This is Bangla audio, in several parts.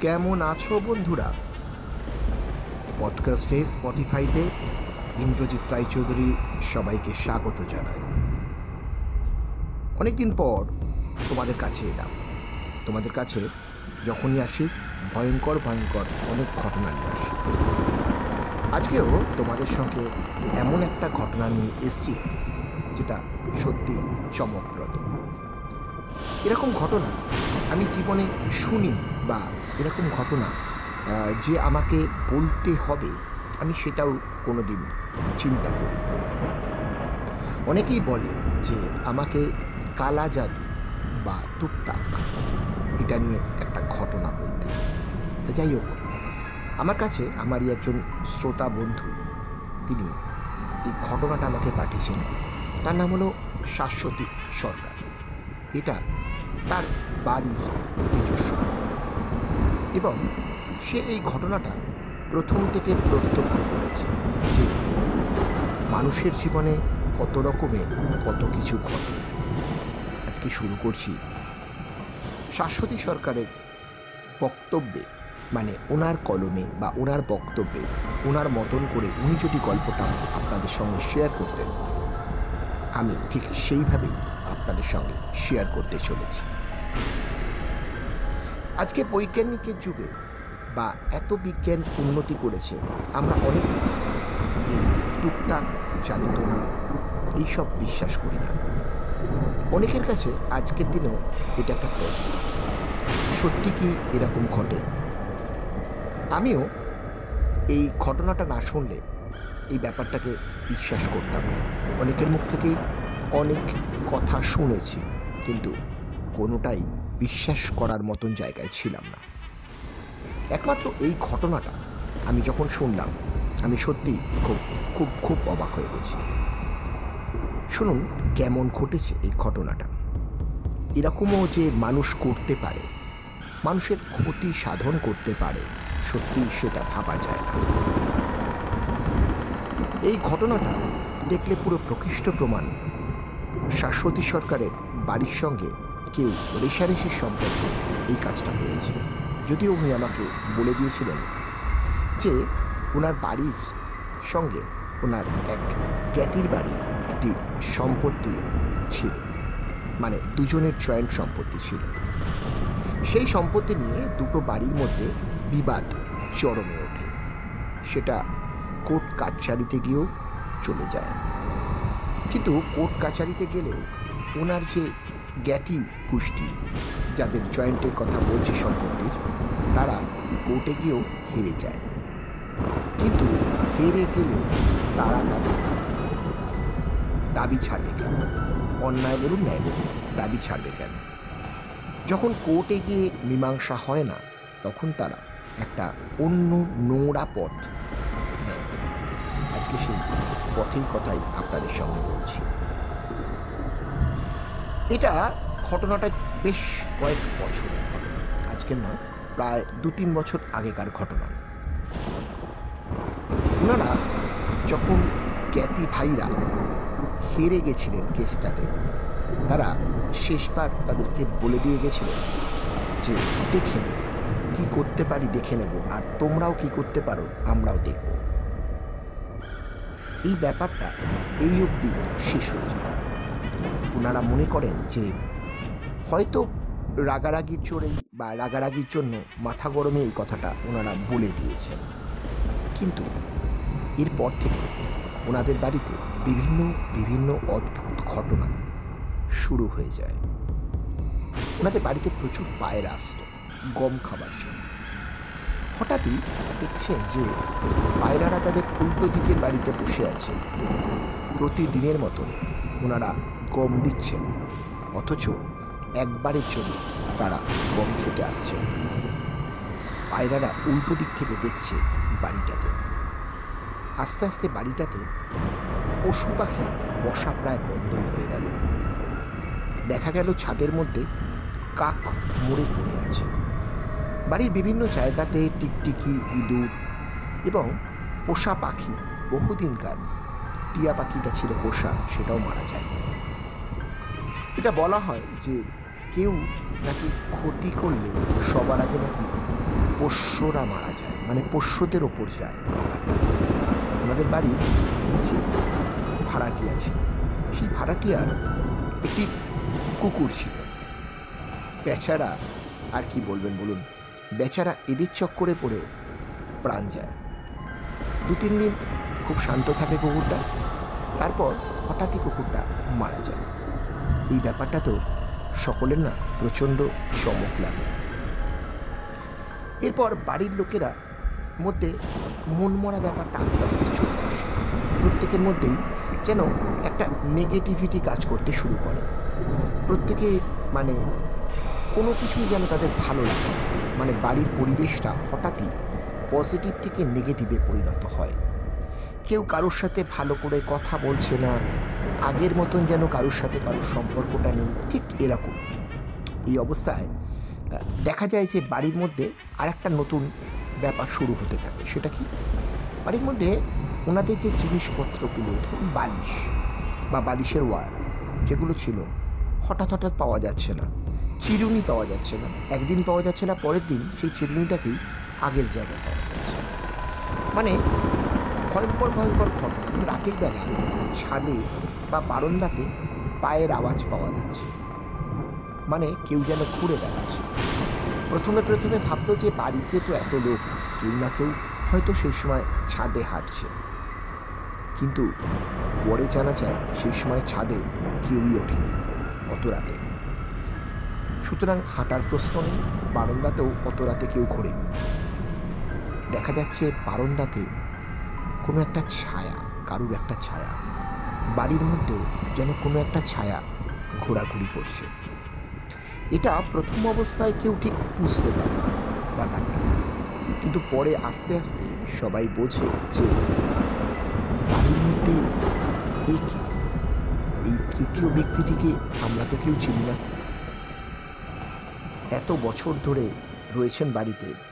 কেমন আছো বন্ধুরা? পডকাস্টে স্পটিফাইতে ইন্দ্রজিৎ রায়চৌধুরী সবাইকে স্বাগত জানায় অনেকদিন পর তোমাদের কাছে এলাম। তোমাদের কাছে যখনই আসি, ভয়ঙ্কর ভয়ঙ্কর অনেক ঘটনা নিয়ে আসি। আজকেও তোমাদের সঙ্গে এমন একটা ঘটনা নিয়ে এসছি, যেটা সত্যি চমকপ্রদ। এরকম ঘটনা আমি জীবনে শুনিনি। বা এরকম ঘটনা যে আমাকে বলতে হবে, আমি সেটাও কোনো দিন চিন্তা করি অনেকেই বলে যে আমাকে কালা জাদু বা টুকটাক এটা নিয়ে একটা ঘটনা বলতে। যাই হোক, আমার কাছে আমারই একজন শ্রোতা বন্ধু, তিনি এই ঘটনাটা আমাকে পাঠিয়েছেন। তার নাম হলো শাশ্বতী সরকার। এটা তার বাড়ির নিজস্ব ঘটনা এবং সে এই ঘটনাটা প্রথম থেকে প্রত্যক্ষ করেছে যে মানুষের জীবনে কত রকমের কত কিছু ঘটে। আজকে শুরু করছি শাশ্বতী সরকারের বক্তব্যে মানে ওনার কলমে বা ওনার বক্তব্যে, ওনার মতন করে উনি যদি গল্পটা আপনাদের সঙ্গে শেয়ার করতেন, আমি ঠিক সেইভাবেই আপনাদের সঙ্গে শেয়ার করতে চলেছি। আজকে বৈজ্ঞানিকের যুগে বা এত বিজ্ঞান উন্নতি করেছে, আমরা অনেকে এই টুকটাক জাদুটোনা, এইসব বিশ্বাস করি না। অনেকের কাছে আজকের দিনেও এটা একটা প্রশ্ন, সত্যি কি এরকম ঘটে? আমিও এই ঘটনাটা না শুনলে এই ব্যাপারটাকে বিশ্বাস করতাম না। অনেকের মুখ থেকেই অনেক কথা শুনেছি, কিন্তু কোনোটাই বিশ্বাস করার মতন জায়গায় ছিলাম না। একমাত্র এই ঘটনাটা আমি যখন শুনলাম, আমি সত্যি খুব খুব খুব অবাক হয়ে গেছি। শুনুন কেমন ঘটেছে এই ঘটনাটা। এরকমও যে মানুষ করতে পারে, মানুষের ক্ষতি সাধন করতে পারে, সত্যি সেটা ভাবা যায় না। এই ঘটনাটা দেখলে পুরো প্রকৃষ্ট প্রমাণ শাশ্বতী সরকারের বাড়ির সঙ্গে কেউ রেশারেশির সম্পর্কে এই কাজটা করেছে। যদিও উনি আমাকে বলে দিয়েছিলেন যে ওনার বাড়ির সঙ্গে ওনার এক জ্ঞাতির বাড়ির একটি সম্পত্তি ছিল মানে দুজনের জয়েন্ট সম্পত্তি ছিল। সেই সম্পত্তি নিয়ে দুটো বাড়ির মধ্যে বিবাদ চরমে ওঠে। সেটা কোর্ট কাছারিতে গিয়েও চলে যায়। কিন্তু কোর্ট কাছারিতে গেলেও ওনার যে জ্ঞাতি কুষ্টি, যাদের জয়েন্টের কথা বলছি সম্পত্তির, তারা কোর্টে গিয়েও হেরে যায়। কিন্তু হেরে গেলেও তারা তাদের দাবি ছাড়বে কেন? অন্যায় বলুন, ন্যায় বলুন, দাবি ছাড়বে কেন? যখন কোর্টে গিয়ে মীমাংসা হয় না, তখন তারা একটা অন্য নোংরা পথ আজকে সেই পথেই কথাই আপনাদের সঙ্গে বলছি। এটা ঘটনাটা বেশ কয়েক বছরের ঘটনা। আজকের নয়, প্রায় দু তিন বছর আগেকার ঘটনা। ওনারা যখন জ্ঞাতি ভাইরা হেরে গেছিলেন কেসটাতে, তারা শেষবার তাদেরকে বলে দিয়ে গেছিলেন যে, দেখে নেব। কী করতে পারি দেখে নেব। আর তোমরাও কি করতে পারো, আমরাও দেখব। এই ব্যাপারটা এই অবধি শেষ হয়ে যায়। ওনারা মনে করেন যে হয়তো রাগারাগির জোরেই বা রাগারাগির জন্য মাথা গরমে এই কথাটা ওনারা বলে দিয়েছেন। কিন্তু এরপর থেকে ওনাদের বাড়িতে বিভিন্ন বিভিন্ন অদ্ভুত ঘটনা শুরু হয়ে যায়। ওনাদের বাড়িতে প্রচুর পায়রা আসতো, গম খাবার জন্য। হঠাৎই দেখছেন যে পায়রারা তাদের উল্টো দিকের বাড়িতে বসে আছে। প্রতিদিনের মতন ওনারা গম দিচ্ছেন। অথচ একবারের জন্য তারা গম খেতে আসছেন। পায়রারা উল্টো দিক থেকে দেখছে বাড়িটাতে। আস্তে আস্তে বাড়িটাতে পশু পাখি বসা প্রায় বন্ধই হয়ে গেল। দেখা গেল ছাদের মধ্যে কাক মরে পড়ে আছে। বাড়ির বিভিন্ন জায়গাতে টিকটিকি, ইঁদুর এবং পোষা পাখি বহুদিনকার। টিয়া পাখিটা ছিল পোষা, সেটাও মারা যায়। এটা বলা হয় যে কেউ নাকি ক্ষতি করলে সবার আগে নাকি পোষ্যরা মারা যায় মানে পোষ্যদের ওপর যায় ব্যাপারটা। আমাদের বাড়ি নিচে ভাড়াটিয়া ছিল। সেই ভাড়াটিয়ার একটি কুকুর ছিল। বেচারা আর কি বলবেন বলুন, বেচারা এদের চক্করে পড়ে প্রাণ যায়। দু তিন দিন খুব শান্ত থাকে কুকুরটা, তারপর হঠাৎই কুকুরটা মারা যায়। এই ব্যাপারটা তো সকলের না প্রচণ্ড চমক লাগে। এরপর বাড়ির লোকেরা মধ্যে মনমরা ব্যাপারটা আস্তে আস্তে চলে আসে। প্রত্যেকের মধ্যেই যেন একটা নেগেটিভিটি কাজ করতে শুরু করে। প্রত্যেকে মানে কোনো কিছুই যেন তাদের ভালো লাগে মানে বাড়ির পরিবেশটা হঠাৎই পজিটিভ থেকে নেগেটিভে পরিণত হয়। কেউ কারোর সাথে ভালো করে কথা বলছে না। আগের মতন যেন কারোর সাথে কারোর সম্পর্কটা নেই, ঠিক এরকম। এই অবস্থায় দেখা যায় যে বাড়ির মধ্যে আর একটা নতুন ব্যাপার শুরু হতে থাকে। সেটা কি? বাড়ির মধ্যে ওনাদের যে জিনিসপত্রগুলো, ধরুন বালিশ বা বালিশের ওয়ার, যেগুলো ছিল, হঠাৎ হঠাৎ পাওয়া যাচ্ছে না। চিরুনি পাওয়া যাচ্ছে না। একদিন পাওয়া যাচ্ছে না, পরের দিন সেই চিরুনিটাকেই আগের জায়গায় পাওয়া যাচ্ছে। মানে ভয়ঙ্কর ভয়ঙ্কর ঘটনা রাতের বেলা ছাদে বা বারান্দাতে পায়ের আওয়াজ পাওয়া যাচ্ছে। মানে কেউ যেন ঘুরে বেড়াচ্ছে। প্রথমে প্রথমে ভাবতো যে বাড়িতে তো এত লোক, কেউ না কেউ হয়তো সেই সময় ছাদে হাঁটছে। কিন্তু পরে জানা যায় সেই সময় ছাদে কেউই ওঠেনি, অত রাতে। সুতরাং হাঁটার প্রশ্ন নেই, বারান্দাতেও অত রাতে কেউ ঘোরেনি। দেখা যাচ্ছে বারান্দাতে কোনো একটা ছায়া, কারুর একটা ছায়া। বাড়ির মধ্যেও যেন কোনো একটা ছায়া ঘোরাঘুরি করছে। এটা প্রথম অবস্থায় কেউ ঠিক বুঝতে পারে না ব্যাপারটা। কিন্তু পরে আস্তে আস্তে সবাই বোঝে যে বাড়ির মধ্যে এ কে? এই তৃতীয় ব্যক্তিটিকে আমরা তো কেউ চিনি না। এত বছর ধরে রয়েছেন বাড়িতে।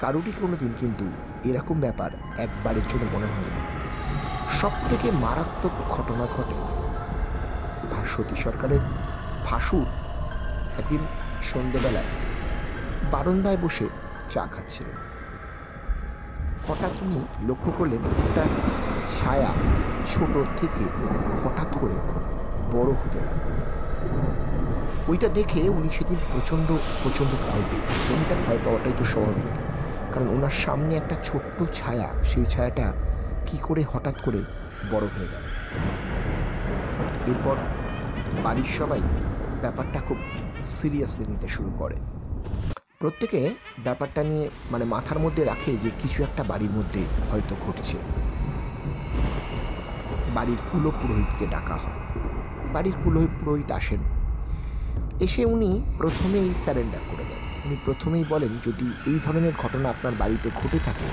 কারোরই কোনো দিন কিন্তু এরকম ব্যাপার একবারের জন্য মনে হয়নি। সব থেকে মারাত্মক ঘটনা ঘটে ভাস্বতী সরকারের ভাসুর একদিন সন্ধেবেলায় বারান্দায় বসে চা খাচ্ছিলেন। হঠাৎ উনি লক্ষ্য করলেন একটা ছায়া ছোট থেকে হঠাৎ করে বড় হতে লাগল। ওইটা দেখে উনি সেদিন প্রচণ্ড প্রচণ্ড ভয় পেয়েছিলেন এটা ভয় পাওয়াটাই তো স্বাভাবিক। কারণ ওনার সামনে একটা ছোট্ট ছায়া, সেই ছায়াটা কি করে হঠাৎ করে বড় হয়ে গেল। এরপর বাড়ির সবাই ব্যাপারটা খুব সিরিয়াসলি নিতে শুরু করে। প্রত্যেকে ব্যাপারটা নিয়ে মানে মাথার মধ্যে রাখে যে কিছু একটা বাড়ির মধ্যে হয়তো ঘটছে। বাড়ির কুলো পুরোহিতকে ডাকা হয়। বাড়ির কুলো পুরোহিত আসেন। এসে উনি প্রথমেই স্যারেন্ডার করে দেন। উনি প্রথমেই বলেন, যদি এই ধরনের ঘটনা আপনার বাড়িতে ঘটে থাকে,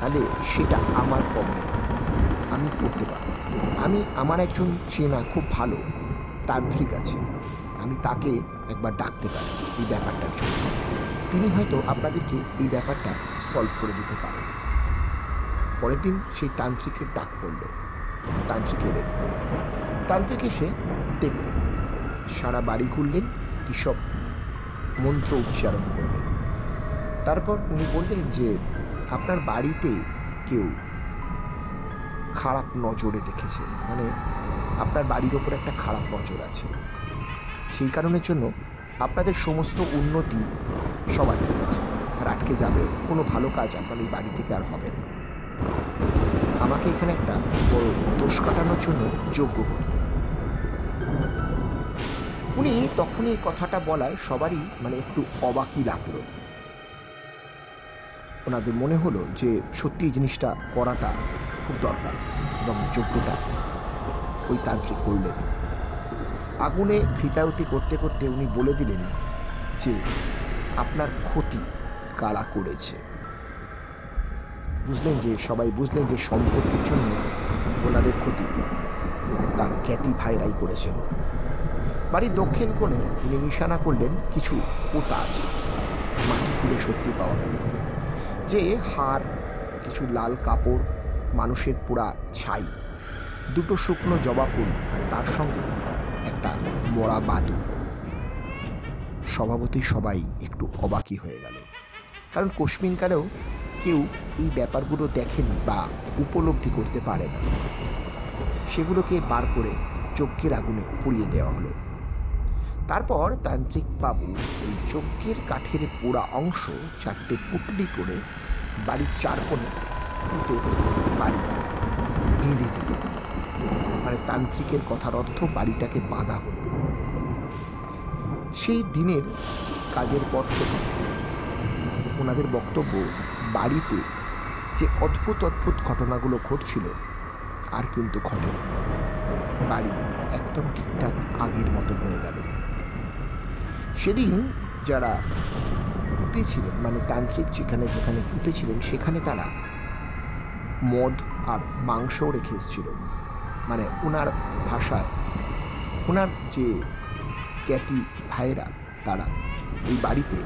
তাহলে সেটা আমার কর্মে আমি করতে পারব। আমি, আমার একজন চেনা খুব ভালো তান্ত্রিক আছে। আমি তাকে একবার ডাকতে পারি এই ব্যাপারটার জন্য। তিনি হয়তো আপনাদেরকে এই ব্যাপারটা সলভ করে দিতে পারেন। পরের দিন সেই তান্ত্রিকের ডাক পড়ল। তান্ত্রিক এলেন। তান্ত্রিক এসে দেখলেন, সারা বাড়ি ঘুরলেন কিসব মন্ত্র উচ্চারণ করলেন তারপর উনি বললেন যে, আপনার বাড়িতে কেউ খারাপ নজরে দেখেছে। মানে আপনার বাড়ির ওপর একটা খারাপ নজর আছে। সেই কারণের জন্য আপনাদের সমস্ত উন্নতি সব আটকে গেছে আর আটকে যাবে, কোনো ভালো কাজ আপনার এই বাড়ি থেকে আর হবে না। আমাকে এখানে একটা বড় দোষ কাটানোর জন্য যোগ্য করতে উনি তখনই এই কথাটা বলায় সবারই মানে একটু অবাকই লাগল। ওনাদের মনে হলো যে সত্যি জিনিসটা করাটা খুব দরকার এবং যোগ্যটা ওই তান্ত্রিক করলেন। আগুনে কৃতায়তি করতে করতে উনি বলে দিলেন যে, আপনার ক্ষতি কারা করেছে? বুঝলেন যে, সবাই বুঝলেন যে সম্পত্তির জন্য ওনাদের ক্ষতি তার খ্যাতি ভাইরাই করেছেন। বাড়ির দক্ষিণ কোণে উনি নিশানা করলেন কিছু পোতা আছে। মাটি খুলে সত্যি পাওয়া গেল। যে হার, কিছু লাল কাপড়, মানুষের পোড়া ছাই, দুটো শুকনো জবা ফুল আর তার সঙ্গে একটা মরা বাদুর স্বভাবতই সবাই একটু অবাকি হয়ে গেল। কারণ কোশ্মিনকালেও কেউ এই ব্যাপারগুলো দেখেনি বা উপলব্ধি করতে পারে না। সেগুলোকে বার করে যজ্ঞের আগুনে পুড়িয়ে দেওয়া হলো। তারপর তান্ত্রিক বাবু ওই যজ্ঞের কাঠের পোড়া অংশ চারটে পুটলি করে বাড়ির চার কোণে পুঁতে বাড়ি বেঁধে দিল। মানে তান্ত্রিকের কথার অর্থ বাড়িটাকে বাঁধা হলো। সেই দিনের কাজের পর থেকে ওনাদের বক্তব্য বাড়িতে যে অদ্ভুত অদ্ভুত ঘটনাগুলো ঘটছিল, আর কিন্তু ঘটেনি। বাড়ি একদম ঠিকঠাক আগের মতন হয়ে গেল। সেদিন যারা পুঁতেছিলেন মানে তান্ত্রিক যেখানে যেখানে পুঁতেছিলেন সেখানে তারা মদ আর মাংসও রেখে এসেছিল। মানে ওনার ভাষায় ওনার যে জ্ঞাতি ভাইয়েরা, তারা এই বাড়িতে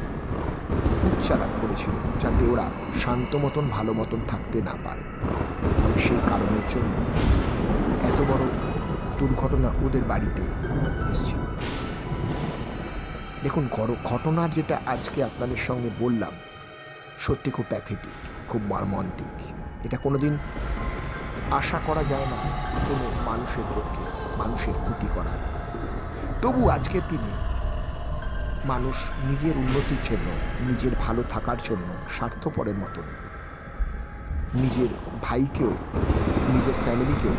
ভূত চালান করেছিল, যাতে ওরা শান্ত মতন, ভালো মতন থাকতে না পারে। এবং সেই কারণের জন্য এত বড় দুর্ঘটনা ওদের বাড়িতে এসেছিল। দেখুন ঘটনার যেটা আজকে আপনাদের সঙ্গে বললাম, সত্যি খুব প্যাথেটিক খুব মর্মান্তিক। এটা কোনোদিন আশা করা যায় না কোনো মানুষের পক্ষে, মানুষের ক্ষতি করা। তবু আজকের দিনে মানুষ নিজের উন্নতির জন্য, নিজের ভালো থাকার জন্য স্বার্থপরের মতন, নিজের ভাইকেও, নিজের ফ্যামিলিকেও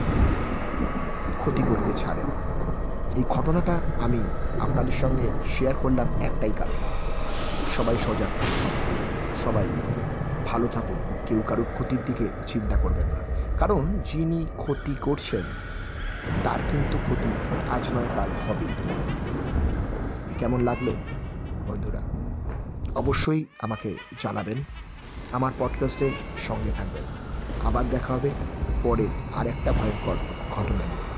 ক্ষতি করতে ছাড়ে না। এই ঘটনাটা আমি আপনাদের সঙ্গে শেয়ার করলাম একটাই কারণ। সবাই সজাগ সবাই ভালো থাকুন। কেউ কারোর ক্ষতির দিকে চিন্তা করবেন না। কারণ যিনি ক্ষতি করছেন, তার কিন্তু ক্ষতি আজ নয়, কাল হবেই। কেমন লাগল বন্ধুরা? অবশ্যই আমাকে জানাবেন। আমার পডকাস্টে সঙ্গে থাকবেন। আবার দেখা হবে পরের আর একটা ভয়ঙ্কর ঘটনা নিয়ে।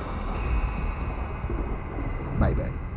Maybe.